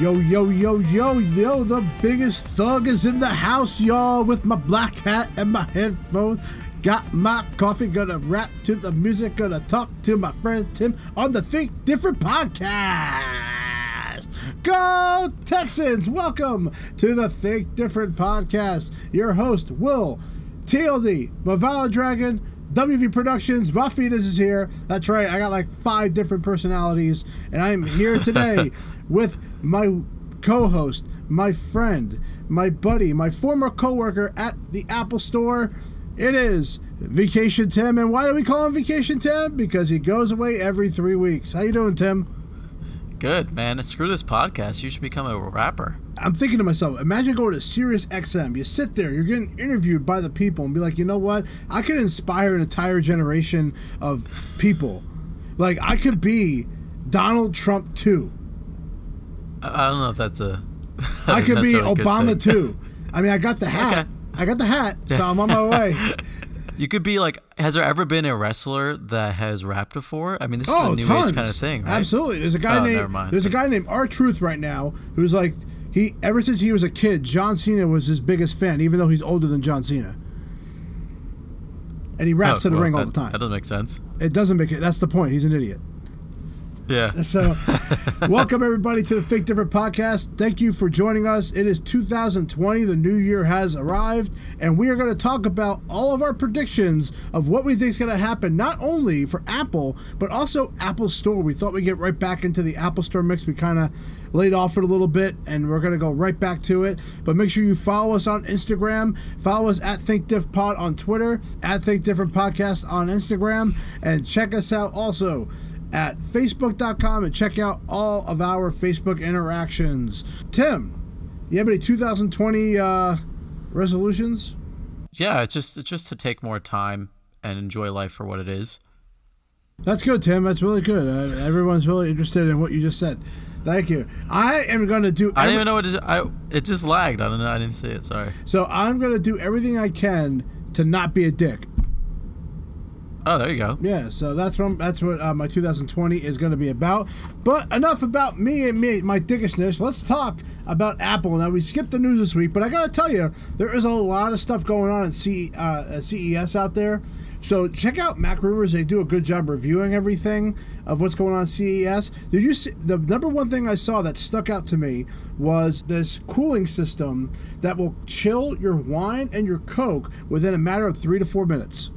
Yo, yo, yo, yo, yo, the biggest thug is in the house, y'all, with my black hat and my headphones. Got my coffee, gonna rap to the music, gonna talk to my friend Tim on the Think Different podcast. Go Texans! Welcome to the Think Different podcast. Your host, Will, TLD, Mavala Dragon, WV Productions, Ruffy is here. That's right, I got like five different personalities, and I'm here today with my co host, my friend, my buddy, my former co worker at the Apple Store. It is Vacation Tim, and why do we call him Vacation Tim? Because he goes away every three weeks. How you doing, Tim? Good man. Screw this podcast. You should become a rapper. I'm thinking to myself, imagine going to Sirius XM. You sit there, you're getting interviewed by the people, and be like, you know what? I could inspire an entire generation of people. Like I could be Donald Trump too. I don't know if that's a. I could be Obama too. I mean, I got the hat. Okay. I got the hat, so I'm on my way. You could be like, has there ever been a wrestler that has rapped before? I mean, this oh, is a oh, new tons. age kind of thing. Right? Absolutely. There's a guy oh, named There's a guy named R-Truth right now who's like he ever since he was a kid, John Cena was his biggest fan, even though he's older than John Cena. And he raps oh, to the well, ring all the time. That doesn't make sense. It doesn't make it. That's the point. He's an idiot. Yeah. So, welcome everybody to the Think Different podcast. Thank you for joining us. It is 2020. The new year has arrived, and we are going to talk about all of our predictions of what we think is going to happen, not only for Apple, but also Apple Store. We thought we'd get right back into the Apple Store mix. We kind of laid off it a little bit, and we're going to go right back to it. But make sure you follow us on Instagram. Follow us at Think Diff Pod on Twitter, at Think Different Podcast on Instagram, and check us out also at facebook.com and check out all of our Facebook interactions. Tim, you have any 2020 uh, resolutions? Yeah, it's just it's just to take more time and enjoy life for what it is. That's good, Tim. That's really good. Uh, everyone's really interested in what you just said. Thank you. I am going to do. I don't even know what it is. I it just lagged. I don't know. I didn't see it. Sorry. So I'm going to do everything I can to not be a dick. Oh, there you go. Yeah, so that's what that's what uh, my 2020 is going to be about. But enough about me and me, my dickishness. Let's talk about Apple. Now we skipped the news this week, but I got to tell you, there is a lot of stuff going on at, C, uh, at CES out there. So check out MacRumors. They do a good job reviewing everything of what's going on at CES. Did you see the number one thing I saw that stuck out to me was this cooling system that will chill your wine and your Coke within a matter of three to four minutes.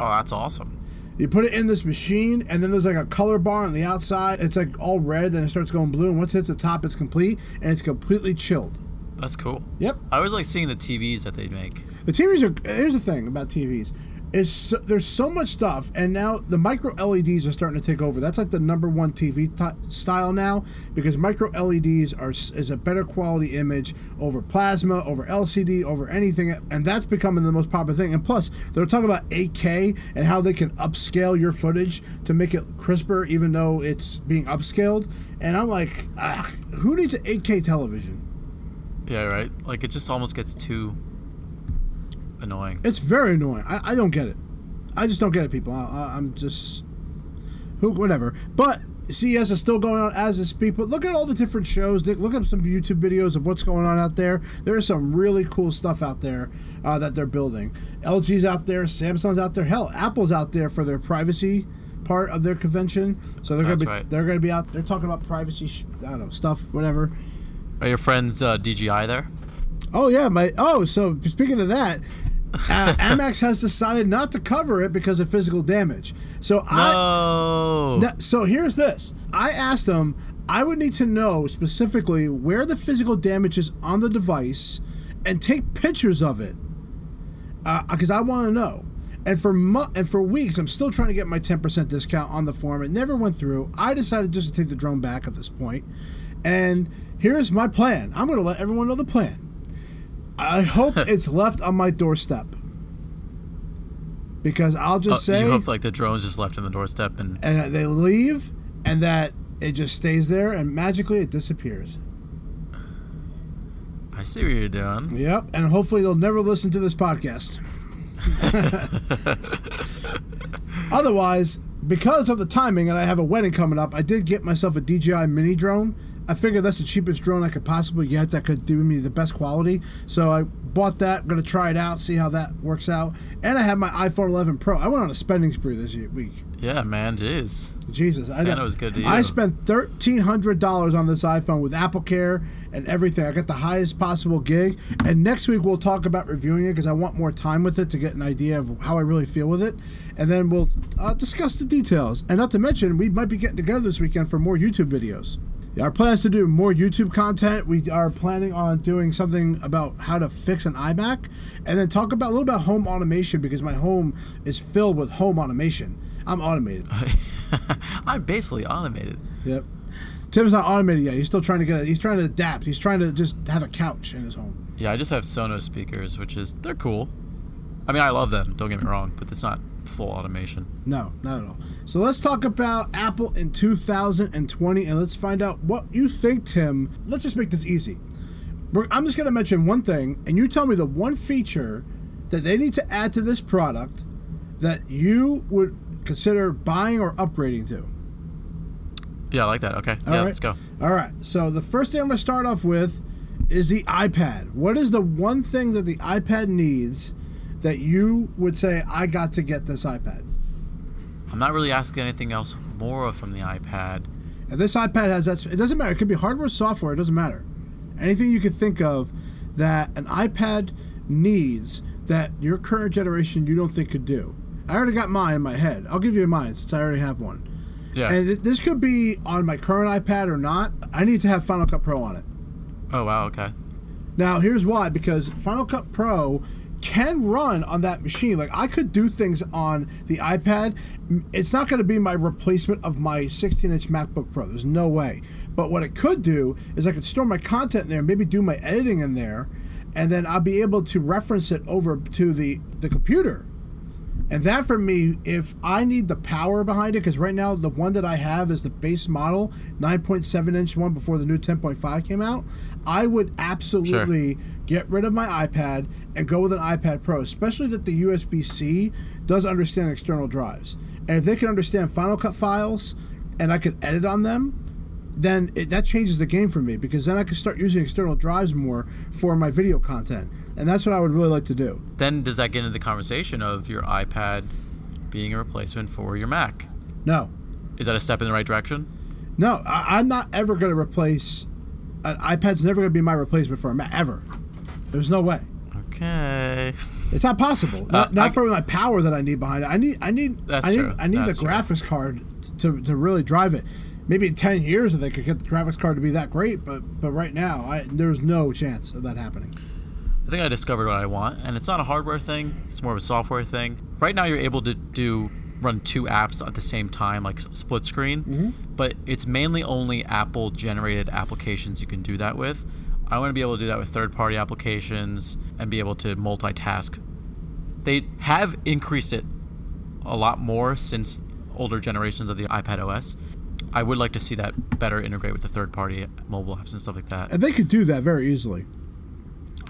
Oh, that's awesome. You put it in this machine, and then there's like a color bar on the outside. It's like all red, then it starts going blue, and once it hits the top, it's complete, and it's completely chilled. That's cool. Yep. I always like seeing the TVs that they make. The TVs are. Here's the thing about TVs is so, there's so much stuff, and now the micro LEDs are starting to take over. That's like the number one TV t- style now because micro LEDs are is a better quality image over plasma, over LCD, over anything, and that's becoming the most popular thing. And plus, they're talking about 8K and how they can upscale your footage to make it crisper, even though it's being upscaled. And I'm like, ah, who needs an 8K television? Yeah, right. Like it just almost gets too annoying. It's very annoying. I, I don't get it. I just don't get it, people. I, am just who, whatever. But CES is still going on as it speak. But look at all the different shows. Dick, look up some YouTube videos of what's going on out there. There is some really cool stuff out there uh, that they're building. LG's out there. Samsung's out there. Hell, Apple's out there for their privacy part of their convention. So they're gonna be right. they're gonna be out. They're talking about privacy. Sh- I don't know stuff. Whatever. Are your friends uh, DJI there? Oh yeah, my oh. So speaking of that, uh, Amex has decided not to cover it because of physical damage. So no. I so here's this. I asked them. I would need to know specifically where the physical damage is on the device, and take pictures of it, because uh, I want to know. And for mo- and for weeks, I'm still trying to get my 10% discount on the form. It never went through. I decided just to take the drone back at this point. And here's my plan. I'm going to let everyone know the plan. I hope it's left on my doorstep. Because I'll just oh, say you hope like the drone's just left on the doorstep and and they leave and that it just stays there and magically it disappears. I see what you're doing. Yep, and hopefully they'll never listen to this podcast. Otherwise, because of the timing and I have a wedding coming up, I did get myself a DJI mini drone I figured that's the cheapest drone I could possibly get that could do me the best quality. So I bought that. I'm gonna try it out, see how that works out. And I have my iPhone 11 Pro. I went on a spending spree this week. Yeah, man, jeez. Jesus, Santa I, was good to you. I spent thirteen hundred dollars on this iPhone with AppleCare and everything. I got the highest possible gig. And next week we'll talk about reviewing it because I want more time with it to get an idea of how I really feel with it. And then we'll uh, discuss the details. And not to mention, we might be getting together this weekend for more YouTube videos. Our plans to do more YouTube content. We are planning on doing something about how to fix an iMac, and then talk about a little about home automation because my home is filled with home automation. I'm automated. I'm basically automated. Yep. Tim's not automated yet. He's still trying to get it. He's trying to adapt. He's trying to just have a couch in his home. Yeah, I just have Sonos speakers, which is they're cool. I mean, I love them. Don't get me wrong, but it's not full automation. No, not at all. So let's talk about Apple in 2020 and let's find out what you think, Tim. Let's just make this easy. We're, I'm just going to mention one thing, and you tell me the one feature that they need to add to this product that you would consider buying or upgrading to. Yeah, I like that. Okay. All yeah, right. let's go. All right. So the first thing I'm going to start off with is the iPad. What is the one thing that the iPad needs that you would say I got to get this iPad? I'm not really asking anything else more from the iPad. And this iPad has that. It doesn't matter. It could be hardware, software. It doesn't matter. Anything you could think of that an iPad needs that your current generation you don't think could do. I already got mine in my head. I'll give you mine since I already have one. Yeah. And th- this could be on my current iPad or not. I need to have Final Cut Pro on it. Oh wow. Okay. Now here's why: because Final Cut Pro can run on that machine. Like I could do things on the iPad. It's not going to be my replacement of my 16-inch MacBook Pro. There's no way. But what it could do is I could store my content in there, maybe do my editing in there, and then I'll be able to reference it over to the the computer and that for me, if I need the power behind it, because right now the one that I have is the base model, 9.7 inch one before the new 10.5 came out, I would absolutely sure. get rid of my iPad and go with an iPad Pro, especially that the USB C does understand external drives. And if they can understand Final Cut files and I can edit on them, then it, that changes the game for me because then I can start using external drives more for my video content and that's what I would really like to do. Then does that get into the conversation of your iPad being a replacement for your Mac? No. Is that a step in the right direction? No, I, am not ever going to replace. An iPad's never going to be my replacement for a Mac ever. There's no way. Okay. It's not possible. Uh, not, not I, for my power that I need behind it. I need. I need. That's I need. True. I need that's the graphics card to, to really drive it. Maybe in ten years, if they could get the graphics card to be that great, but but right now, I, there's no chance of that happening. I think I discovered what I want, and it's not a hardware thing; it's more of a software thing. Right now, you're able to do run two apps at the same time, like split screen, mm-hmm. but it's mainly only Apple generated applications you can do that with. I want to be able to do that with third party applications and be able to multitask. They have increased it a lot more since older generations of the iPad OS. I would like to see that better integrate with the third party mobile apps and stuff like that. And they could do that very easily.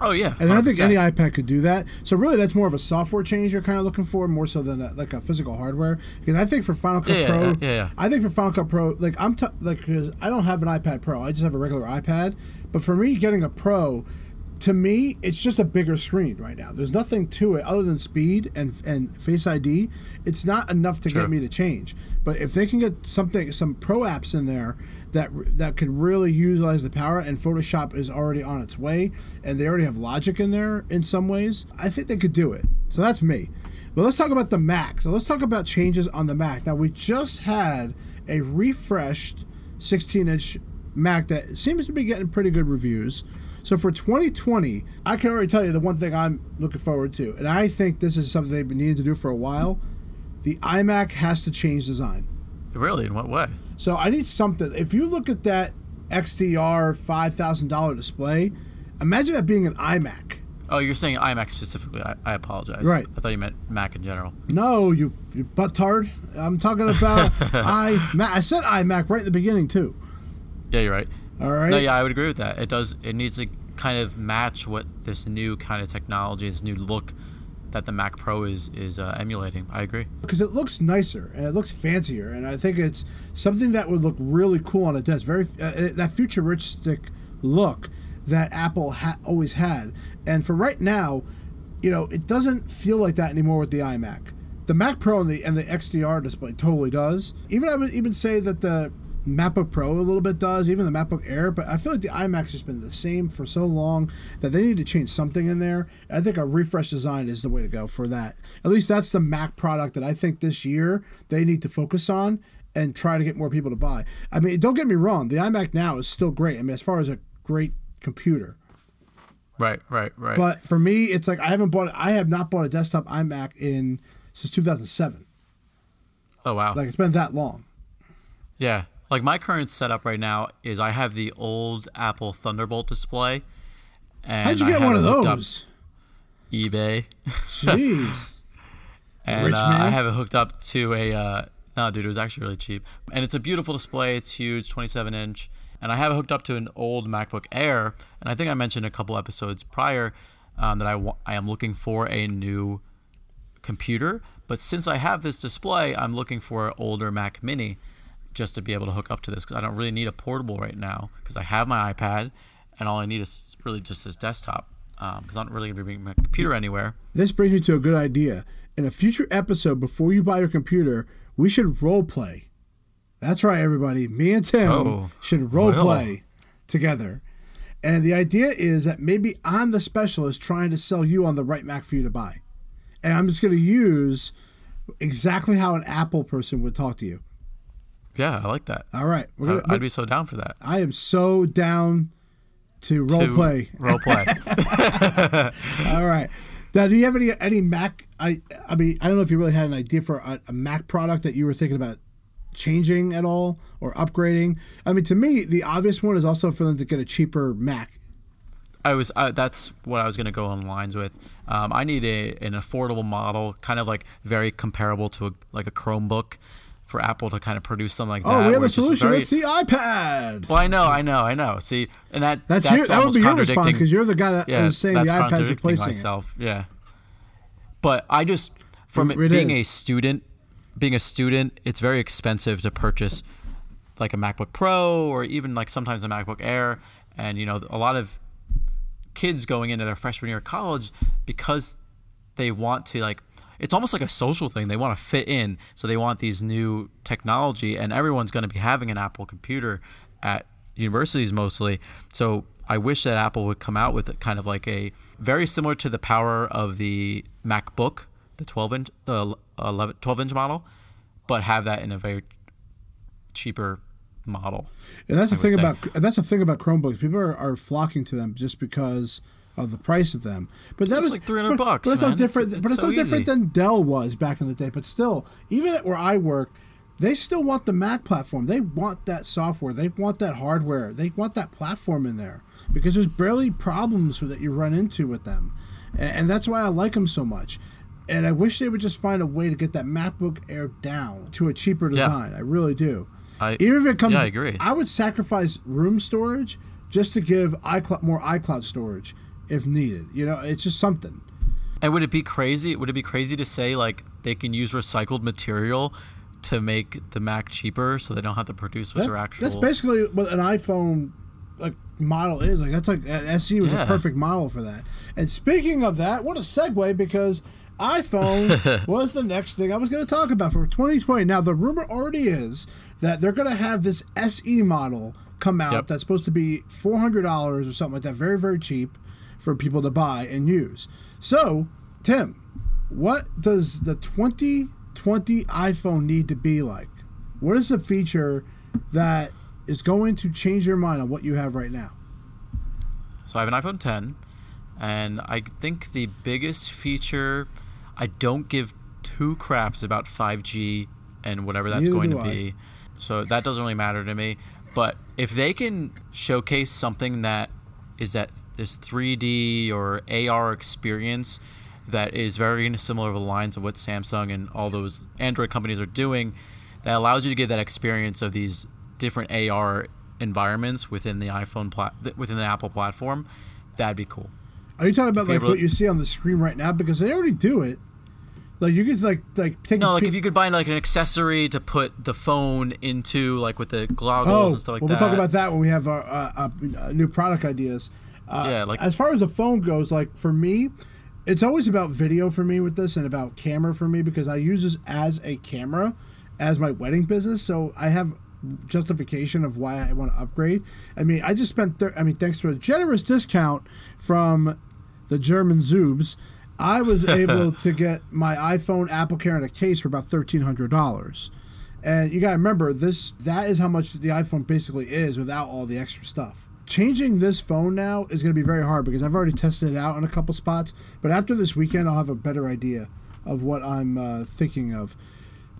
Oh yeah, 100%. and I think any iPad could do that. So really, that's more of a software change you're kind of looking for, more so than a, like a physical hardware. Because I think for Final Cut yeah, Pro, yeah, yeah, yeah, I think for Final Cut Pro, like I'm t- like because I don't have an iPad Pro, I just have a regular iPad. But for me, getting a Pro, to me, it's just a bigger screen right now. There's nothing to it other than speed and and Face ID. It's not enough to True. get me to change. But if they can get something, some pro apps in there that that could really utilize the power and Photoshop is already on its way and they already have logic in there in some ways. I think they could do it. So that's me. But let's talk about the Mac. So let's talk about changes on the Mac. Now we just had a refreshed 16 inch Mac that seems to be getting pretty good reviews. So for 2020 I can already tell you the one thing I'm looking forward to and I think this is something they've been needing to do for a while. The iMac has to change design really in what way so I need something. If you look at that XDR five thousand dollar display, imagine that being an iMac. Oh, you're saying iMac specifically. I, I, apologize. Right. I thought you meant Mac in general. No, you you buttard. I'm talking about i. I said iMac right in the beginning too. Yeah, you're right. All right. No, yeah, I would agree with that. It does. It needs to kind of match what this new kind of technology, this new look that the Mac Pro is is uh, emulating. I agree. because it looks nicer and it looks fancier, and I think it's something that would look really cool on a desk. Very uh, that futuristic look that Apple ha- always had, and for right now, you know, it doesn't feel like that anymore with the iMac. The Mac Pro and the and the XDR display totally does. Even I would even say that the MacBook Pro a little bit does, even the MacBook Air, but I feel like the iMac has been the same for so long that they need to change something in there. I think a refresh design is the way to go for that. At least that's the Mac product that I think this year they need to focus on and try to get more people to buy. I mean, don't get me wrong, the iMac now is still great. I mean, as far as a great computer. Right, right, right. But for me, it's like I haven't bought I have not bought a desktop iMac in since 2007. oh wow. Like it's been that long. Yeah. Like my current setup right now is I have the old Apple Thunderbolt display. And How'd you I get one of those? eBay. Jeez. and Rich uh, I have it hooked up to a. Uh, no, dude, it was actually really cheap, and it's a beautiful display. It's huge, 27 inch, and I have it hooked up to an old MacBook Air. And I think I mentioned a couple episodes prior um, that I wa- I am looking for a new computer. But since I have this display, I'm looking for an older Mac Mini just to be able to hook up to this because I don't really need a portable right now because I have my iPad, and all I need is really just this desktop um, because I'm not really going to be bringing my computer anywhere. This brings me to a good idea. In a future episode, before you buy your computer, we should role play. That's right, everybody. Me and Tim Oh, should role well. play together. And the idea is that maybe I'm the specialist trying to sell you on the right Mac for you to buy. And I'm just going to use exactly how an Apple person would talk to you. Yeah, I like that. All right. We're gonna, I'd, I'd be so down for that. I am so down to role To play. Role play. All right. Now, do you have any any Mac? I I mean, I don't know if you really had an idea for a, a Mac product that you were thinking about changing at all or upgrading. I mean, to me, the obvious one is also for them to get a cheaper Mac. I was. That's what I was going to go on lines with. Um, I need a an affordable model, kind of like very comparable to a, like a Chromebook, for Apple to kind of produce something like that. Oh, we have a solution. very- It's the iPad. Well, I know, I know, I know. See, and that That's, that's, you. That would be your response because you're the guy that is yeah, saying that's the iPad's contradicting replacing it. myself. Yeah, but I just from It- it it being is. a student, being a student, it's very expensive to purchase like a MacBook Pro or even like sometimes a MacBook Air, and you know a lot of kids going into their freshman year of college because they want to like it's almost like a social thing. They want to fit in so they want these new technology and everyone's going to be having an apple computer at universities mostly. So i wish that apple would come out with a kind of like a very similar to the power of the macbook the 12 inch the 11 12 inch model but have that in a very cheaper model And that's the I thing about that's the thing about Chromebooks. People are, are flocking to them just because of the price of them. But that It's was like 300 bucks, But it's no man. It's- different. it's but it's so no different easy. than Dell was back in the day. But still, even at where I work, they still want the Mac platform. They want that software. They want that hardware. They want that platform in there because there's barely problems that you run into with them, and, and that's why I like them so much. And I wish they would just find a way to get that MacBook Air down to a cheaper Yeah. design. I really do. I, Even if it comes, yeah, I agree. I would sacrifice room storage just to give iCloud more iCloud storage if needed. You know, it's just something. And would it be crazy? Would it be crazy to say like they can use recycled material to make the Mac cheaper, so they don't have to produce with That- their actual? that's basically what an iPhone like model is. Like that's like an SE was a perfect model for that. And speaking of that, what a segue because iPhone was the next thing I was going to talk about for 2020. Now the rumor already is that they're going to have this SE model come out Yep. that's supposed to be four hundred dollars or something like that, very very cheap for people to buy and use. So Tim, what does the 2020 iPhone need to be like? What is the feature that is going to change your mind on what you have right now? So I have an iPhone 10, and I think the biggest feature, I don't give two craps about 5G and whatever that's Neither going to I. be. So that doesn't really matter to me. But if they can showcase something that is that this 3D or AR experience that is very similar to the lines of what Samsung and all those Android companies are doing, that allows you to get that experience of these different AR environments within the iPhone plat- within the Apple platform, that'd be cool. Are you talking about like able what you see on the screen right now? Because they already do it. Like you can like like take No, like pic- if you could buy like an accessory to put the phone into, like with the goggles Oh, and stuff like well, that. we'll talk about that when we have our uh, uh, new product ideas. Uh, Yeah, like- as far as the phone goes, like for me, it's always about video for me with this and about camera for me because I use this as a camera as my wedding business. So I have justification of why I want to upgrade. I mean, I just spent. Thir- I mean, thanks to a generous discount from the German Zoobs, I was able to get my iPhone AppleCare in a case for about thirteen hundred dollars. And you gotta remember this that is how much the iPhone basically is without all the extra stuff. Changing this phone now is gonna be very hard because I've already tested it out in a couple spots. But after this weekend, I'll have a better idea of what I'm uh, thinking of.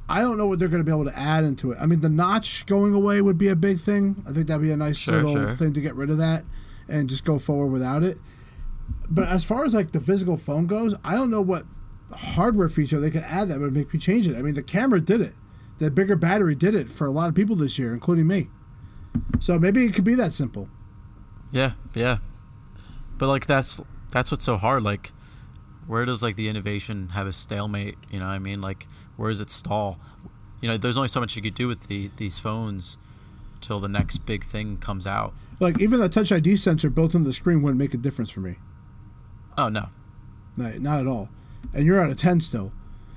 I don't know what they're going to be able to add into it. I mean, the notch going away would be a big thing. I think that'd be a nice Sure, little sure. thing to get rid of that and just go forward without it. But as far as like the physical phone goes, I don't know what hardware feature they could add that would make me change it. I mean, the camera did it. The bigger battery did it for a lot of people this year, including me. So maybe it could be that simple. Yeah, yeah. But like that's that's what's so hard. Like, where does like the innovation have a stalemate? You know, what I mean, like, where does it stall? You know, there's only so much you could do with the these phones till the next big thing comes out. Like even the Touch ID sensor built into the screen wouldn't make a difference for me. Oh no, No, not at all. And you're out of 10 still.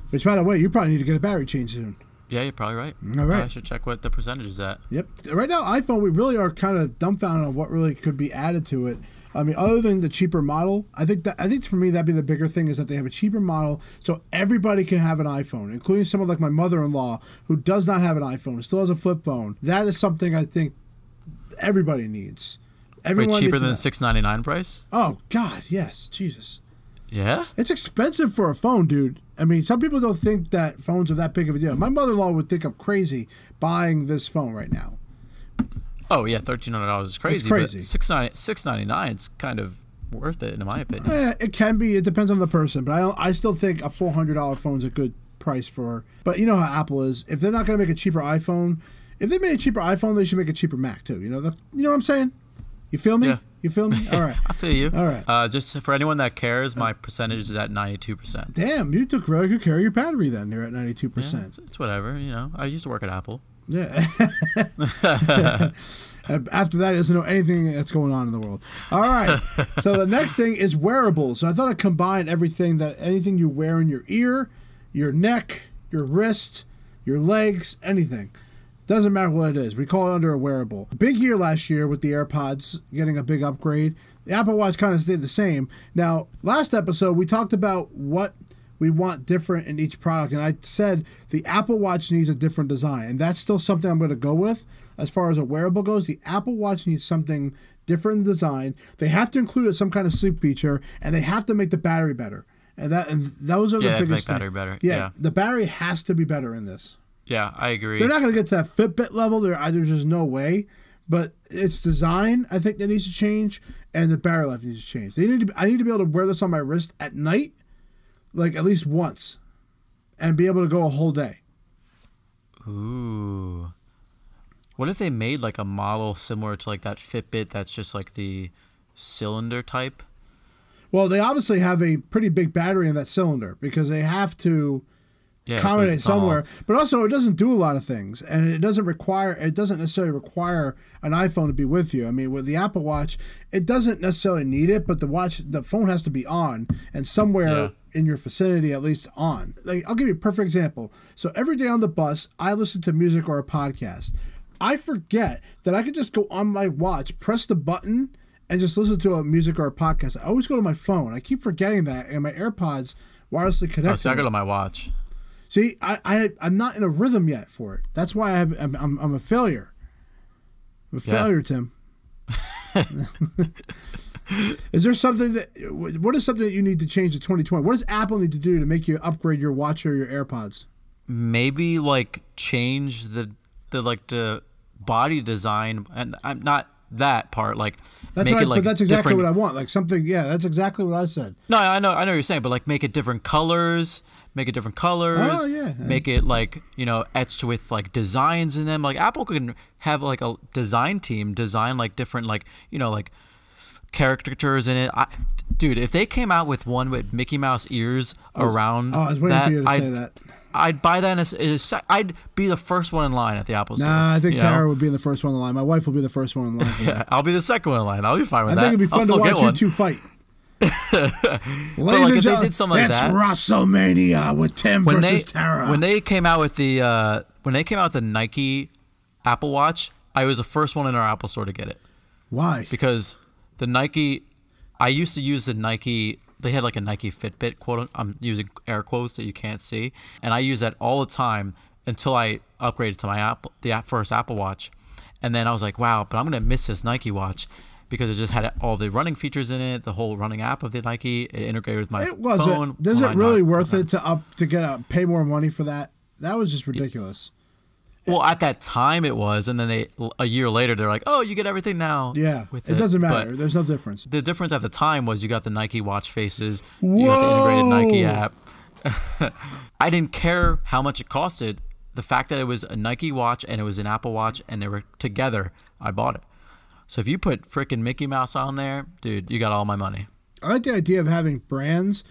Which, by the way, you probably need to get a battery change soon. Yeah, you're probably right. All right. I should check what the percentage is at. Yep. Right now, iPhone, we really are kind of dumbfounded on what really could be added to it. I mean, other than the cheaper model, I think that I think for me that'd be the bigger thing is that they have a cheaper model so everybody can have an iPhone, including someone like my mother-in-law who does not have an iPhone, still has a flip phone. That is something I think everybody needs. Wait, cheaper than the six ninety nine price? Oh God, yes, Jesus. Yeah. It's expensive for a phone, dude. I mean, some people don't think that phones are that big of a deal. My mother-in-law would think I'm crazy buying this phone right now. Oh yeah, thirteen hundred dollars is crazy. crazy. But six ninety six ninety nine is kind of worth it in my opinion. Eh, it can be. It depends on the person, but I don't, I still think a four hundred dollar phone is a good price for. But you know how Apple is. If they're not going to make a cheaper iPhone, if they made a cheaper iPhone, they should make a cheaper Mac too. You know that. You know what I'm saying? You feel me? Yeah. You feel me? All right. I feel you. All right. Uh, just for anyone that cares, my percentage is at ninety two percent. Damn, you took really good care of your battery then. You're at ninety two Yeah, percent. it's, it's whatever. You know, I used to work at Apple. Yeah. After that, he doesn't know anything that's going on in the world. All right. so the next thing is wearables. So I thought I'd combine everything that anything you wear in your ear, your neck, your wrist, your legs, anything. Doesn't matter what it is. We call it under a wearable. Big year last year with the AirPods getting a big upgrade. The Apple Watch kind of stayed the same. Now, last episode we talked about what we want different in each product, and I said the Apple Watch needs a different design, and that's still something I'm going to go with as far as a wearable goes. The Apple Watch needs something different in design. They have to include some kind of sleep feature, and they have to make the battery better. And that and those are the Yeah, make biggest battery thing. better. Yeah, Yeah. the battery has to be better in this. Yeah, I agree. They're not going to get to that Fitbit level. There, there's just no way. But its design, I think, that needs to change, and the battery life needs to change. They need to. I need to be able to wear this on my wrist at night, like at least once, and be able to go a whole day. Ooh. What if they made like a model similar to like that Fitbit that's just like the cylinder type? Well, they obviously have a pretty big battery in that cylinder because they have to Yeah, accommodate somewhere. But also, it doesn't do a lot of things, and it doesn't require. It doesn't necessarily require an iPhone to be with you. I mean, with the Apple Watch, it doesn't necessarily need it, but the watch, the phone has to be on and somewhere Yeah. in your vicinity at least on. Like, I'll give you a perfect example. So every day on the bus, I listen to music or a podcast. I forget that I could just go on my watch, press the button, and just listen to a music or a podcast. I always go to my phone. I keep forgetting that, and my AirPods wirelessly connected. Oh, see, I got on my watch. See, I, I I'm not in a rhythm yet for it. That's why I have, I'm, I'm I'm a failure. I'm a Yeah. failure, Tim. is there something that what is something that you need to change to 2020? What does Apple need to do to make you upgrade your watch or your AirPods? Maybe like change the the like the body design and I'm not that part like That's make right, it like but that's exactly different- what I want. Like something, yeah, that's exactly what I said. No, I know, I know what you're saying, but like make it different colors, make it different colors. Oh, yeah. Make it like you know etched with like designs in them. Like Apple can have like a design team design like different like you know like caricatures in it. I, dude, if they came out with one with Mickey Mouse ears oh, around, Oh, I was waiting that, for you to I'd, say that. I'd buy that. In a, in a sec- I'd be the first one in line at the Apple Store. Nah, I think you know? Tara would be the first one in line. My wife will be the first one in line. Yeah, I'll be the second one in line. I'll be fine with I that. I think it'd be I'll fun to watch you two fight. Ladies like, and if they gentlemen, did something like that- WrestleMania with Tim when versus they Tara. when they came out with the uh, when they came out with the Nike Apple Watch, I was the first one in our Apple Store to get it Why? because the Nike. I used to use the Nike. They had like a Nike Fitbit quote. I'm using air quotes that you can't see, and I use that all the time until I upgraded to my Apple, the first Apple Watch, and then I was like, wow, but I'm gonna miss this Nike watch. Because it just had all the running features in it, the whole running app of the Nike, it integrated with my It was phone. it. Is it really worth it to up to get a pay more money for that? That was just ridiculous. Well, at that time it was, and then they a year later they're like, "Oh, you get everything now." Yeah, with it doesn't But matter. There's no difference. the difference at the time was you got the Nike watch faces, you got the integrated Nike app. I didn't care how much it costed. The fact that it was a Nike watch and it was an Apple Watch and they were together, I bought it. So if you put freaking Mickey Mouse on there, dude, you got all my money. I like the idea of having brands,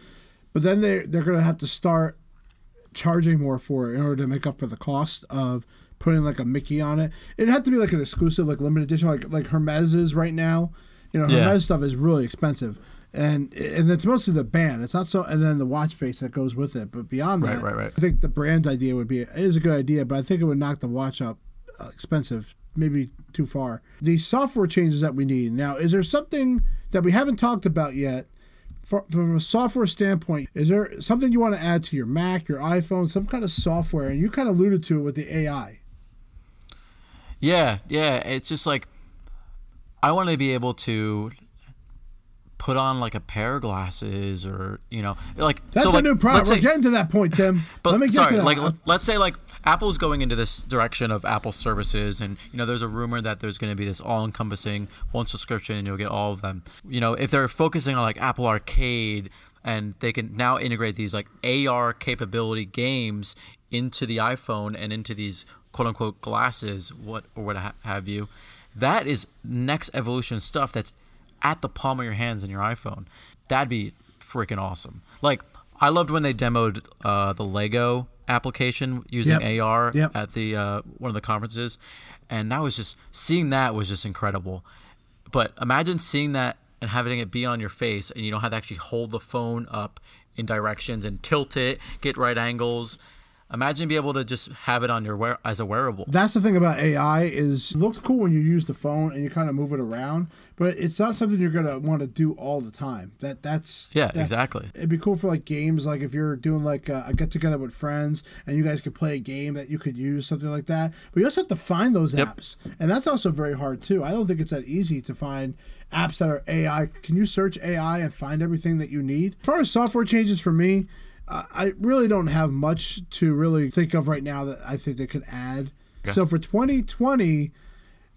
but then they they're gonna have to start charging more for it in order to make up for the cost of putting like a Mickey on it. It'd have to be like an exclusive, like limited edition, like like Hermes is right now. You know, Yeah. Hermes stuff is really expensive. And and it's mostly the band. It's not so, and then the watch face that goes with it. But beyond Right, that, right, right. I think the brand idea would be is a good idea, but I think it would knock the watch up uh, expensive, maybe too far. The software changes that we need now. Is there something that we haven't talked about yet? For, from a software standpoint, is there something you want to add to your Mac, your iPhone, some kind of software? And you kind of alluded to it with the AR. Yeah, yeah. It's just like I want to be able to put on like a pair of glasses or you know like That's so, a like, new product. let's We're say- getting to that point, Tim. But Let me get sorry, to that. like let's say like Apple's going into this direction of Apple services, and you know there's a rumor that there's going to be this all-encompassing one subscription, and you'll get all of them. You know, if they're focusing on like Apple Arcade, and they can now integrate these like AR capability games into the iPhone and into these quote-unquote glasses, what or what have you, that is next evolution stuff that's at the palm of your hands in your iPhone. That'd be freaking awesome. Like I loved when they demoed uh, the Lego application using Yep. AR Yep. at the uh, one of the conferences, and that was just seeing that was just incredible. But imagine seeing that and having it be on your face, and you don't have to actually hold the phone up in directions and tilt it, get right angles. Imagine being able to just have it on your wear as a wearable. That's the thing about AR is it looks cool when you use the phone and you kind of move it around, but it's not something you're gonna want to do all the time. That that's Yeah, that- exactly. It'd be cool for like games, like if you're doing like a, a get together with friends and you guys could play a game that you could use something like that. But you also have to find those Yep. apps, and that's also very hard too. I don't think it's that easy to find apps that are AR. Can you search AR and find everything that you need? As far as software changes for me, uh, I really don't have much to really think of right now that I think they could add. So for 2020.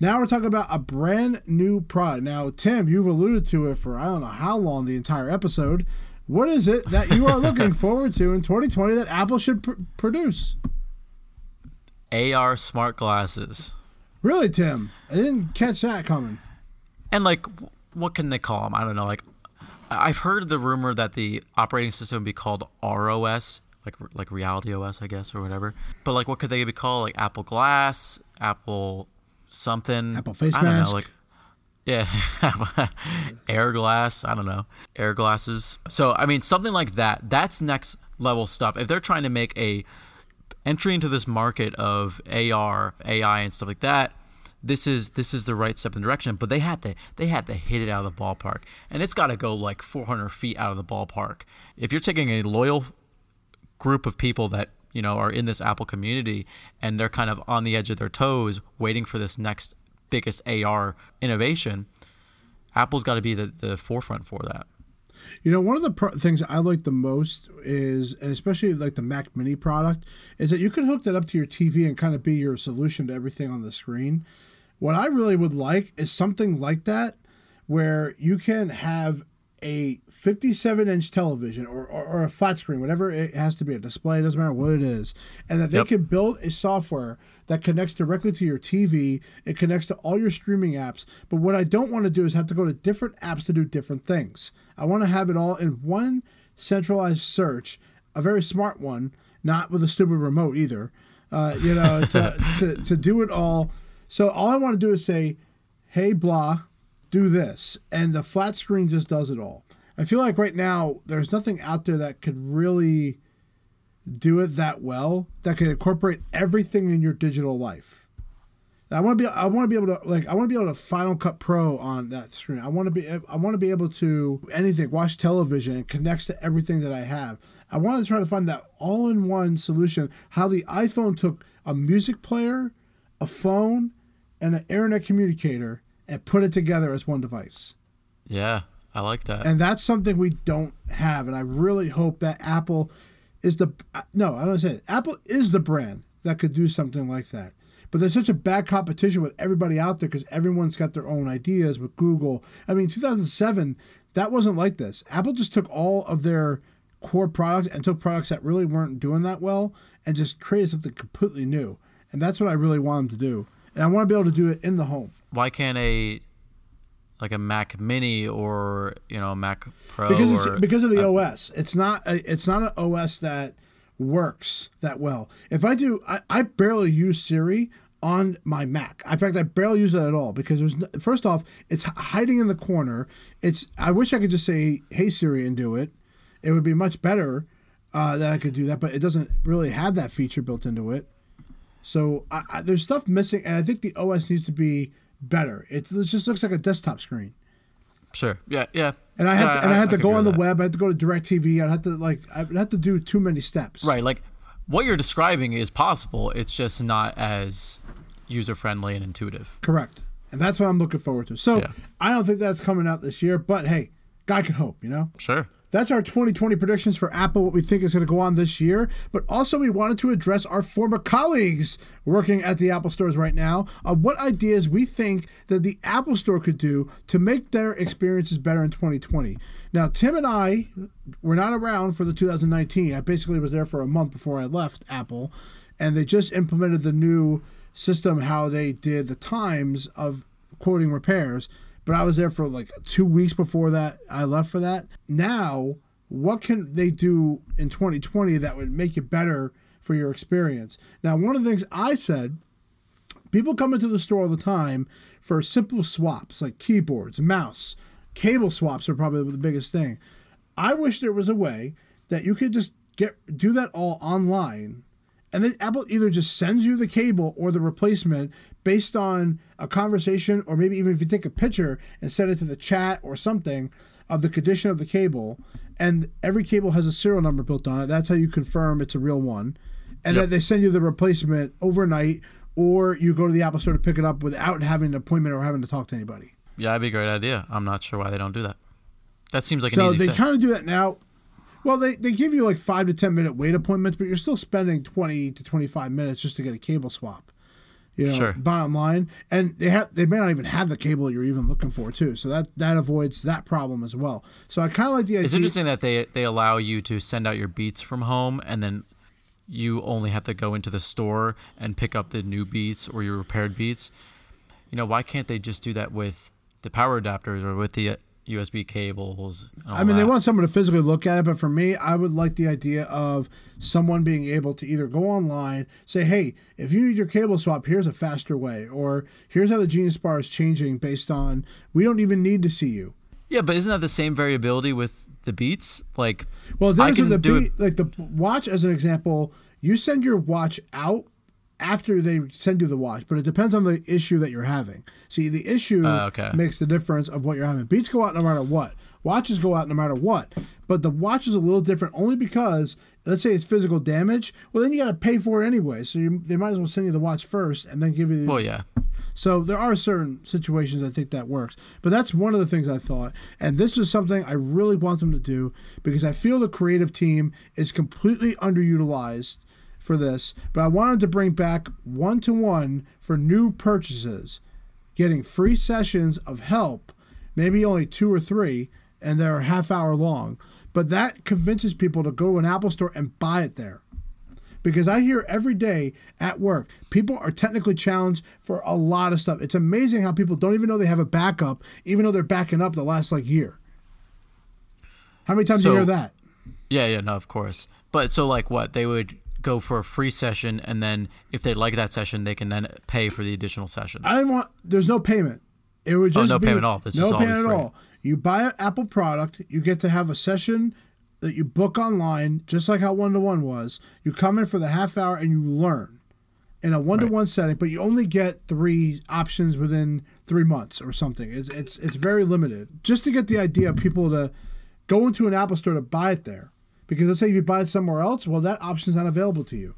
Now we're talking about a brand new product. Now, Tim, you've alluded to it for I don't know how long the entire episode. What is it that you are looking forward to in 2020 that Apple should pr- produce? AR smart glasses. Really, Tim? I didn't catch that coming. and like what can they call them i don't know like i've heard the rumor that the operating system would be called ros like like reality os i guess or whatever. But like what could they be called? Like apple glass apple something? Apple face I don't mask. know, like yeah air glass i don't know air glasses. So i mean something like that. That's next level stuff. If they're trying to make a entry into this market of AR, AI, and stuff like that, this is this is the right step in the direction. But they had to they had to hit it out of the ballpark, and it's got to go like 400 feet out of the ballpark. If you're taking a loyal group of people that you know are in this Apple community and they're kind of on the edge of their toes, waiting for this next biggest AR innovation, Apple's got to be the, the forefront for that. You know, one of the pro- things I like the most is, and especially like the Mac Mini product, is that you can hook that up to your TV and kind of be your solution to everything on the screen. What I really would like is something like that, where you can have a 57 inch television or, or, or, a flat screen, whatever it has to be, a display, doesn't matter what it is, and that they yep. can build a software that connects directly to your TV. It connects to all your streaming apps. But what I don't want to do is have to go to different apps to do different things. I want to have it all in one centralized search, a very smart one, not with a stupid remote either. Uh, you know, to, to, to do it all. So all I want to do is say, hey, blah, do this. And the flat screen just does it all. I feel like right now there's nothing out there that could really do it that well that could incorporate everything in your digital life. I want to be I want to be able to like I want to be able to Final Cut Pro on that screen. I want to be I want to be able to anything watch television and connects to everything that I have. I want to try to find that all-in-one solution. How the iPhone took a music player, a phone, and an internet communicator and put it together as one device. Yeah, I like that. And that's something we don't have, and I really hope that Apple is the uh, no, I don't say it. Apple is the brand that could do something like that. But there's such a bad competition with everybody out there because everyone's got their own ideas with Google. I mean, 2007, that wasn't like this. Apple just took all of their core products and took products that really weren't doing that well and just created something completely new. And that's what I really want them to do. And I want to be able to do it in the home. Why can't a like a Mac Mini or you know Mac Pro because or, because of the OS. It's not a, it's not an OS that works that well. If I do, I, I barely use Siri on my Mac. In fact, I barely use it at all because there's no, first off, it's hiding in the corner. It's I wish I could just say "Hey Siri" and do it. It would be much better uh, that I could do that, but it doesn't really have that feature built into it. So I, I, there's stuff missing, and I think the OS needs to be better. It just looks like a desktop screen. Sure. Yeah. Yeah. And I had to, and I, I had to go on the that. web. I had to go to DirecTV. I had to like I had to do too many steps. Right. Like what you're describing is possible. It's just not as user friendly and intuitive. Correct. And that's what I'm looking forward to. So yeah. I don't think that's coming out this year, but hey, guy can hope, you know. Sure. That's our 2020 predictions for Apple, what we think is going to go on this year. But also, we wanted to address our former colleagues working at the Apple stores right now on what ideas we think that the Apple store could do to make their experiences better in 2020. Now, Tim and I were not around for the 2019. I basically was there for a month before I left Apple, and they just implemented the new system, how they did the times of quoting repairs but I was there for like two weeks before that. I left for that. Now, what can they do in 2020 that would make it better for your experience? Now, one of the things I said, people come into the store all the time for simple swaps like keyboards, mouse, cable swaps are probably the biggest thing. I wish there was a way that you could just get do that all online and then Apple either just sends you the cable or the replacement based on a conversation, or maybe even if you take a picture and send it to the chat or something of the condition of the cable. And every cable has a serial number built on it. That's how you confirm it's a real one. And yep. then they send you the replacement overnight, or you go to the Apple store to pick it up without having an appointment or having to talk to anybody. Yeah, that'd be a great idea. I'm not sure why they don't do that. That seems like so they kind of do that now. Well, they, they give you like five to ten minute wait appointments, but you're still spending twenty to twenty five minutes just to get a cable swap. You know, sure. bottom line, and they have they may not even have the cable you're even looking for too. So that that avoids that problem as well. So I kind of like the idea. It's interesting that they they allow you to send out your beats from home, and then you only have to go into the store and pick up the new beats or your repaired beats. You know, why can't they just do that with the power adapters or with the USB cables. I mean, that. they want someone to physically look at it, but for me, I would like the idea of someone being able to either go online, say, "Hey, if you need your cable swap, here's a faster way," or "Here's how the Genius Bar is changing based on we don't even need to see you." Yeah, but isn't that the same variability with the beats? Like, well, then the beat, it- like the watch as an example. You send your watch out after they send you the watch, but it depends on the issue that you're having. See, the issue uh, okay. makes the difference of what you're having. Beats go out no matter what. Watches go out no matter what. But the watch is a little different only because, let's say it's physical damage. Well, then you got to pay for it anyway. So you, they might as well send you the watch first and then give you the. Well, yeah. So there are certain situations I think that works. But that's one of the things I thought. And this is something I really want them to do because I feel the creative team is completely underutilized for this, but I wanted to bring back one to one for new purchases, getting free sessions of help, maybe only two or three, and they're a half hour long. But that convinces people to go to an Apple store and buy it there. Because I hear every day at work, people are technically challenged for a lot of stuff. It's amazing how people don't even know they have a backup, even though they're backing up the last like year. How many times do you hear that? Yeah, yeah, no, of course. But so like what they would go for a free session, and then if they like that session, they can then pay for the additional session. I didn't want. There's no payment. It would Oh, just no be payment at all. It's no just all be payment at all. You buy an Apple product, you get to have a session that you book online, just like how one to one was. You come in for the half hour and you learn in a one to one setting, but you only get three options within three months or something. It's it's it's very limited. Just to get the idea of people to go into an Apple store to buy it there. Because let's say if you buy it somewhere else, well, that option's not available to you.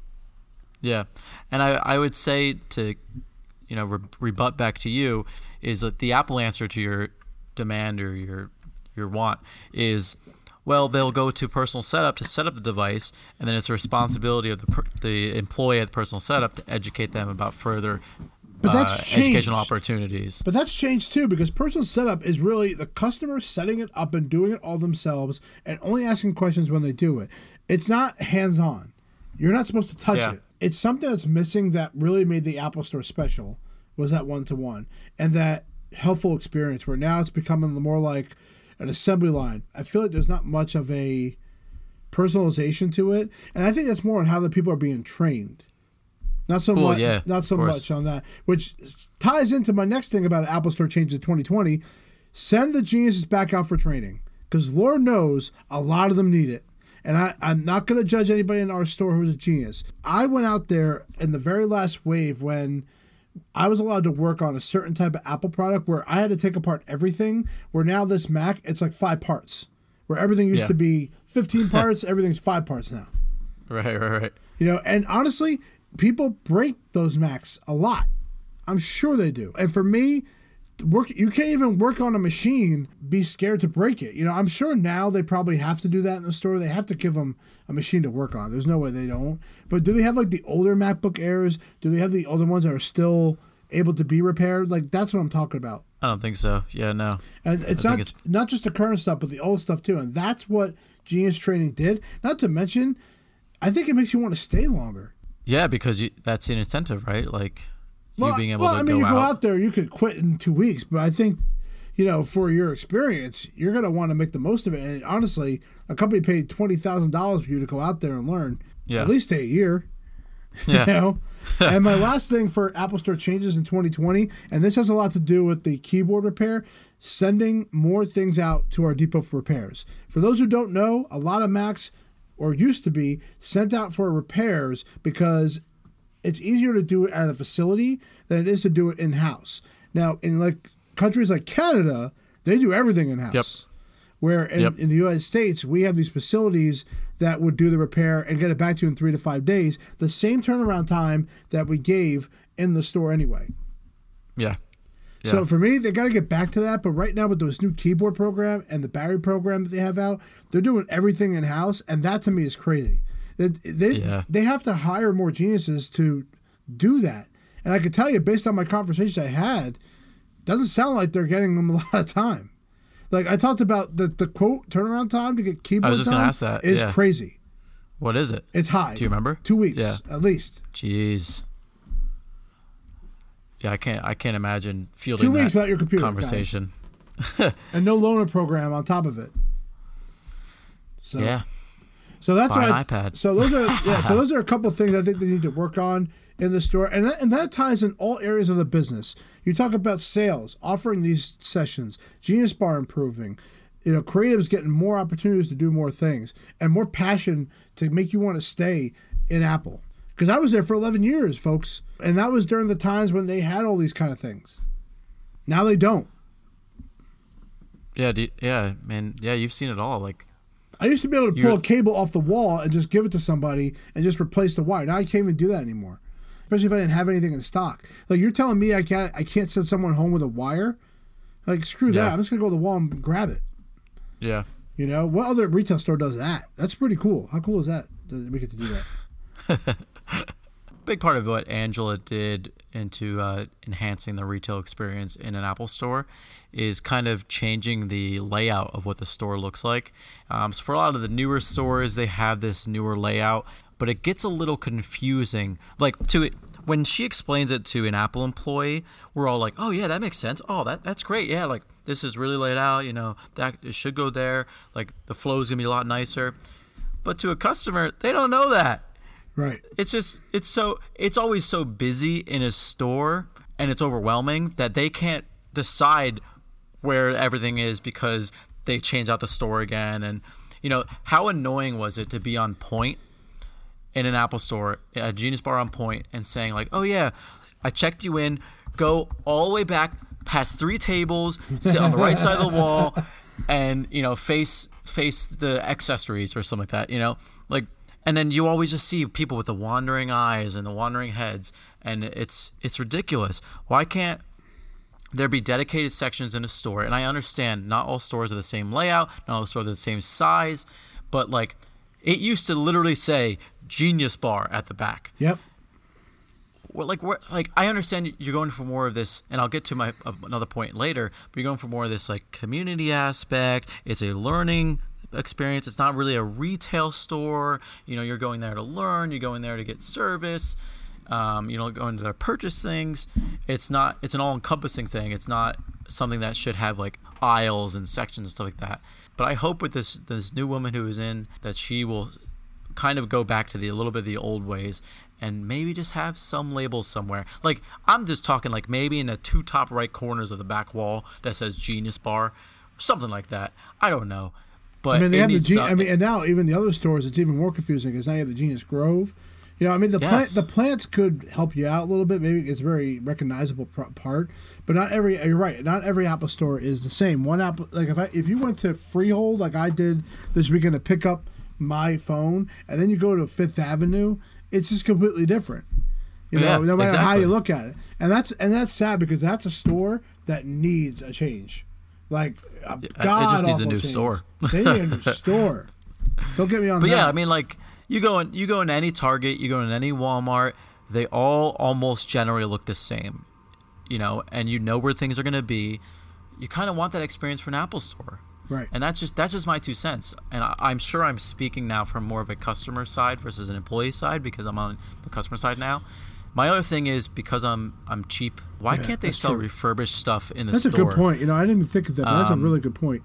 Yeah, and I I would say to you know re- rebut back to you is that the Apple answer to your demand or your your want is well they'll go to personal setup to set up the device and then it's the responsibility of the per- the employee at the personal setup to educate them about further But that's uh, changed. educational opportunities. But that's changed too because personal setup is really the customer setting it up and doing it all themselves and only asking questions when they do it. It's not hands on. You're not supposed to touch Yeah. it. It's something that's missing that really made the Apple Store special was that one to one and that helpful experience where now it's becoming more like an assembly line. I feel like there's not much of a personalization to it, and I think that's more on how the people are being trained. Not so Well, much, yeah, not so much on that, which ties into my next thing about Apple Store change in 2020. Send the geniuses back out for training because Lord knows a lot of them need it. And I, I'm not going to judge anybody in our store who's a genius. I went out there in the very last wave when I was allowed to work on a certain type of Apple product where I had to take apart everything. Where now this Mac, it's like five parts. Where everything used Yeah. to be 15 parts, everything's five parts now. Right, right, right. You know, and honestly, people break those Macs a lot. I'm sure they do. And for me, work you can't even work on a machine be scared to break it. You know, I'm sure now they probably have to do that in the store. They have to give them a machine to work on. There's no way they don't. But do they have like the older MacBook Airs? Do they have the older ones that are still able to be repaired? Like that's what I'm talking about. I don't think so. Yeah, no. And it's I not it's- not just the current stuff, but the old stuff too. And that's what Genius Training did. Not to mention, I think it makes you want to stay longer. Yeah, because you, that's an incentive, right? Like you being able well, to I mean, go you go out. out there, you could quit in two weeks, but I think, you know, for your experience, you're gonna want to make the most of it. And honestly, a company paid twenty thousand dollars for you to go out there and learn. Yeah. At least a year. Yeah. You know. and my last thing for Apple Store changes in 2020, and this has a lot to do with the keyboard repair, sending more things out to our depot for repairs. For those who don't know, a lot of Macs, or used to be, sent out for repairs because it's easier to do it at a facility than it is to do it in house. Now, in like countries like Canada, they do everything in house. Where in, Yep. in the United States, we have these facilities that would do the repair and get it back to you in three to five days, the same turnaround time that we gave in the store anyway. Yeah. So for me, they got to get back to that. But right now, with this new keyboard program and the battery program that they have out, they're doing everything in house, and that to me is crazy. They they, Yeah. they have to hire more geniuses to do that. And I can tell you, based on my conversations I had, doesn't sound like they're getting them a lot of time. Like I talked about the the quote turnaround time to get keyboard time ask that, is yeah. crazy. What is it? It's high. Do you remember? Two weeks Yeah. at least. Jeez. Yeah, I can't. I can't imagine fielding Two weeks that without your computer, conversation. And no loaner program on top of it. So Yeah. So that's Buy why. th- iPad. So those are yeah. So those are a couple of things I think they need to work on in the store, and that, and that ties in all areas of the business. You talk about sales, offering these sessions, Genius Bar improving, you know, creatives getting more opportunities to do more things and more passion to make you want to stay in Apple. Because I was there for 11 years, folks, and that was during the times when they had all these kind of things. Now they don't. Yeah. Do, yeah, man. Yeah, you've seen it all. Like, I used to be able to pull a cable off the wall and just give it to somebody and just replace the wire. Now I can't even do that anymore, especially if I didn't have anything in stock. Like you're telling me I can't I can't send someone home with a wire? Like screw that! I'm just gonna go to the wall and grab it. yeah. You know what other retail store does that? That's pretty cool. How cool is that? That we get to do that. Big part of what Angela did into uh, enhancing the retail experience in an Apple store is kind of changing the layout of what the store looks like. Um, so for a lot of the newer stores, they have this newer layout, but it gets a little confusing. Like to when she explains it to an Apple employee, we're all like, "Oh yeah, that makes sense. Oh, that that's great. Yeah, like this is really laid out. You know, that it should go there. Like the flow is gonna be a lot nicer." But to a customer, they don't know that. Right. It's just it's so it's always so busy in a store and it's overwhelming that they can't decide where everything is because they change out the store again and you know how annoying was it to be on point in an Apple store, a Genius Bar on point, and saying like, "Oh yeah, I checked you in. Go all the way back, past three tables, sit on the right side of the wall, and you know face face the accessories or something like that. You know, like, and then you always just see people with the wandering eyes and the wandering heads, and it's it's ridiculous. Why can't there be dedicated sections in a store? And I understand not all stores are the same layout, not all stores are the same size, but like it used to literally say Genius Bar at the back. Yep. Well, like, we're, like I understand you're going for more of this, and I'll get to my uh, another point later. But you're going for more of this like community aspect. It's a learning experience. It's not really a retail store. You know, you're going there to learn. You're going there to get service. Um, you know, going there to purchase things. It's not. It's an all-encompassing thing. It's not something that should have like aisles and sections and stuff like that. But I hope with this this new woman who is in that she will kind of go back to the a little bit of the old ways and maybe just have some labels somewhere. Like I'm just talking like maybe in the two top right corners of the back wall that says Genius Bar, something like that. I don't know. But I mean, they have the needs Ge- some- I mean, and now even the other stores, it's even more confusing because now you have the Genius Grove. You know, I mean, the plant, the plants could help you out a little bit. Maybe it's a very recognizable part, but not every. You're right. Not every Apple store is the same. One Apple, like if I if you went to Freehold, like I did this weekend to pick up my phone, and then you go to Fifth Avenue, it's just completely different. You know, Yeah, no matter how you look at it, and that's and that's sad because that's a store that needs a change. Like, uh, a it god just needs a new change. store. they need a new store. Don't get me on But that. yeah, I mean, like you go in, you go in any Target, you go in any Walmart, they all almost generally look the same, you know, and you know where things are going to be. You kind of want that experience for an Apple store, right. and that's just that's just my two cents. And I, I'm sure I'm speaking now from more of a customer side versus an employee side because I'm on the customer side now. My other thing is because I'm I'm cheap. Why Yeah, can't they sell true. refurbished stuff in the store? That's a good point. You know, I didn't even think of that, but that's a Um, really good point.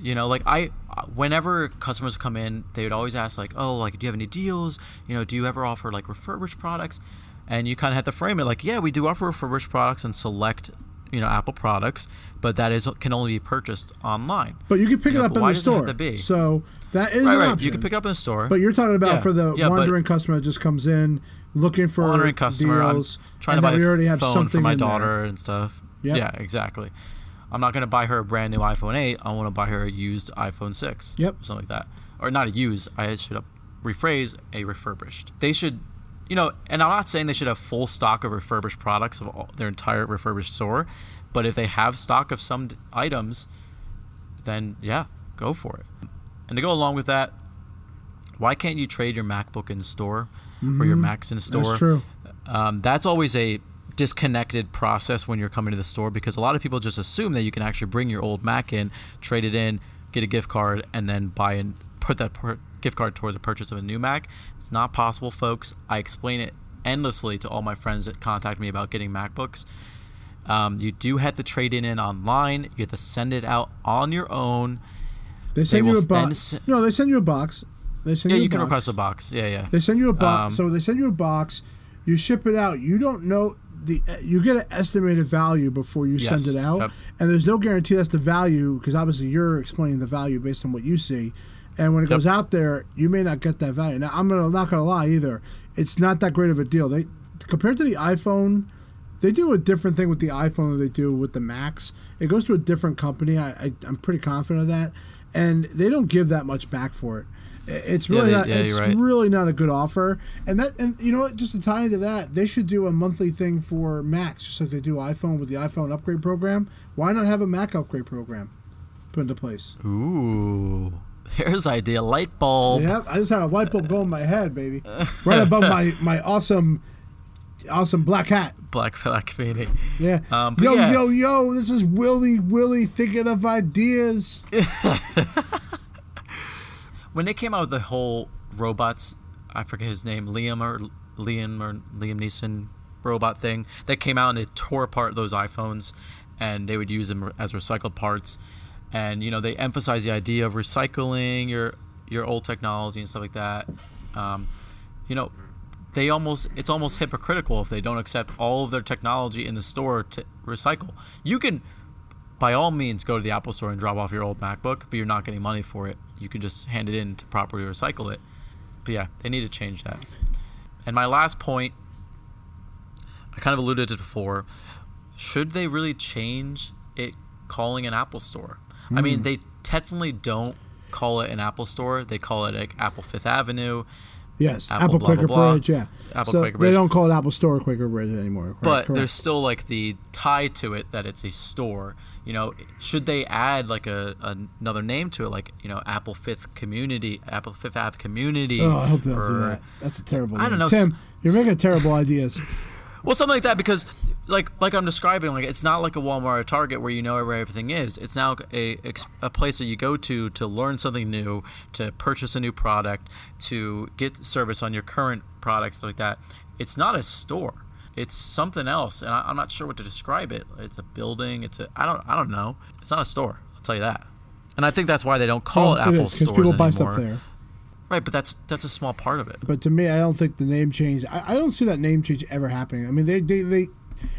You know, like I, whenever customers come in, they would always ask like, "Oh, like, do you have any deals? You know, do you ever offer like refurbished products?" And you kind of have to frame it like, "Yeah, we do offer refurbished products and select, you know, Apple products, but that is can only be purchased online." But you can pick you it know, up in why the does it have store. to be? So that is Right, an right. option. You can pick it up in the store. But you're talking about Yeah, for the yeah, but- wandering customer that just comes in looking for wandering customer. deals, I'm trying to buy we already a have phone something for my in there. daughter and stuff. Yep. Yeah, exactly. I'm not going to buy her a brand new iPhone 8. I want to buy her a used iPhone 6. Yep. Or something like that. Or not a used. I should rephrase a refurbished. They should, you know, and I'm not saying they should have full stock of refurbished products of all, their entire refurbished store, but if they have stock of some d- items, then yeah, go for it. And to go along with that, why can't you trade your MacBook in store or your Macs in store? Mm-hmm. That's true. um, that's always a disconnected process when you're coming to the store because a lot of people just assume that you can actually bring your old Mac in, trade it in, get a gift card, and then buy and put that per- gift card toward the purchase of a new Mac. It's not possible, folks. I explain it endlessly to all my friends that contact me about getting MacBooks. Um, you do have to trade it in online. You have to send it out on your own. They send will you a box. s- No, they send you a box. They send Yeah, you, you can box. request a box. Yeah, yeah. They send you a box. Um, so they send you a box. You ship it out. You don't know the. You get an estimated value before you Yes. send it out, Yep. and there's no guarantee that's the value because obviously you're explaining the value based on what you see. And when it goes out there, you may not get that value. Now, I'm gonna not gonna lie either. It's not that great of a deal. They compared to the iPhone, they do a different thing with the iPhone than they do with the Macs. It goes to a different company. I, I I'm pretty confident of that, and they don't give that much back for it. It's really they- not. yeah, it's right. really not a good offer. And that, and you know what? Just to tie into that, they should do a monthly thing for Macs, just like they do iPhone with the iPhone upgrade program. Why not have a Mac upgrade program put into place? Ooh, there's idea. Light bulb. Yep, I just had a light bulb go in my head, baby, right above my my awesome Awesome black hat. Black Black Phoenix. Yeah. Um, yo, yeah. yo, yo, this is Willie Willie thinking of ideas. when they came out with the whole robots, I forget his name, Liam or Liam or Liam Neeson robot thing that came out and it tore apart those iPhones, and they would use them as recycled parts, and you know they emphasize the idea of recycling your your old technology and stuff like that. Um, you know, they almost it's almost hypocritical if they don't accept all of their technology in the store to recycle. You can by all means go to the Apple store and drop off your old MacBook, but you're not getting money for it. You can just hand it in to properly recycle it. But yeah, they need to change that. And my last point, I kind of alluded to it before. Should they really change it calling an Apple store? I mean, hmm. they technically don't call it an Apple store. They call it like Apple Fifth Avenue. Yes, Apple Apple, blah, Quaker blah. Bridge. Yeah, Apple so Quaker they Bridge. don't call it Apple Store or Quaker Bridge anymore. Right, but correct. there's still like the tie to it that it's a store. You know, should they add like a, another name to it, like you know, Apple Fifth Community, Apple Fifth Ave Community? Oh, I hope they don't do that. That's a terrible. I don't know, Tim. You're making terrible ideas. Well, something like that because, like, like I'm describing, like it's not like a Walmart or Target where you know where everything is. It's now a a place that you go to to learn something new, to purchase a new product, to get service on your current products, like that. It's not a store. It's something else, and I, I'm not sure what to describe it. It's a building. It's a I don't I don't know. It's not a store. I'll tell you that. And I think that's why they don't call it Well, Apple is because people buy stuff there. Right, but that's that's a small part of it. But to me, I don't think the name change. I, I don't see that name change ever happening. I mean, they, they, they,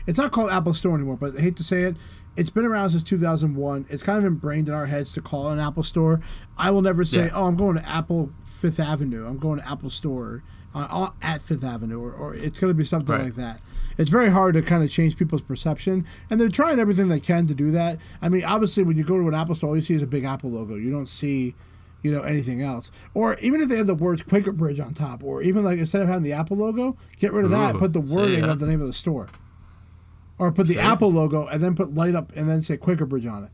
it's not called Apple Store anymore. But I hate to say it, it's been around since 2001. It's kind of ingrained in our heads to call it an Apple Store. I will never say, Yeah. "Oh, I'm going to Apple Fifth Avenue. I'm going to Apple Store uh, at Fifth Avenue," or, or it's going to be something Right. like that. It's very hard to kind of change people's perception, and they're trying everything they can to do that. I mean, obviously, when you go to an Apple store, all you see is a big Apple logo. You don't see you know anything else or even if they have the words quaker bridge on top or even like instead of having the apple logo get rid of that Ooh, put the wording yeah. of the name of the store or put the apple logo and then put light up and then say quaker bridge on it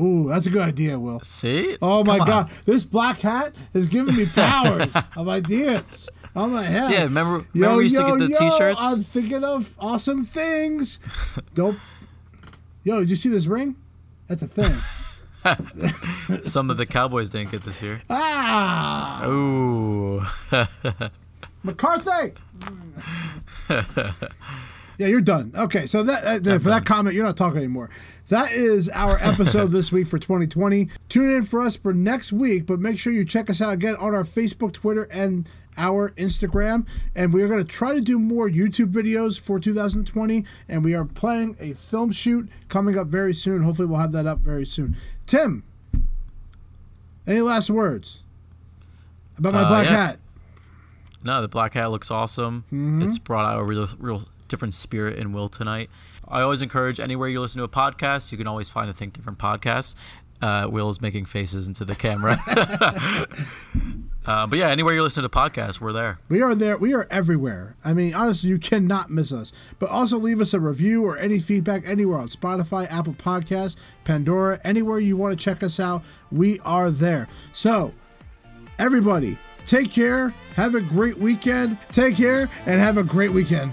ooh that's a good idea will See? oh my Come on. god this black hat is giving me powers of ideas Oh my head Yeah, remember- yo, remember we used to yo, get the yo, t-shirts? i'm thinking of awesome things don't yo did you see this ring that's a thing Some of the Cowboys didn't get this year. ah Ooh. McCarthy. Yeah, you're done. Okay, so that uh, for that comment, you're not talking anymore. That is our episode this week for 2020. Tune in for us for next week, but make sure you check us out again on our Facebook, Twitter, and our Instagram. And we are going to try to do more YouTube videos for 2020. And we are planning a film shoot coming up very soon. Hopefully, we'll have that up very soon. Tim, any last words about my Uh, black yeah. hat? No, the black hat looks awesome. Mm-hmm. It's brought out a real, real different spirit and Will tonight. I always encourage anywhere you listen to a podcast, you can always find a Think Different podcast. Uh, Will is making faces into the camera. uh, but yeah, anywhere you listen to podcasts, we're there. We are there. We are everywhere. I mean, honestly, you cannot miss us. But also leave us a review or any feedback anywhere on Spotify, Apple Podcasts, Pandora, anywhere you want to check us out. We are there. So, everybody, take care. Have a great weekend. Take care and have a great weekend.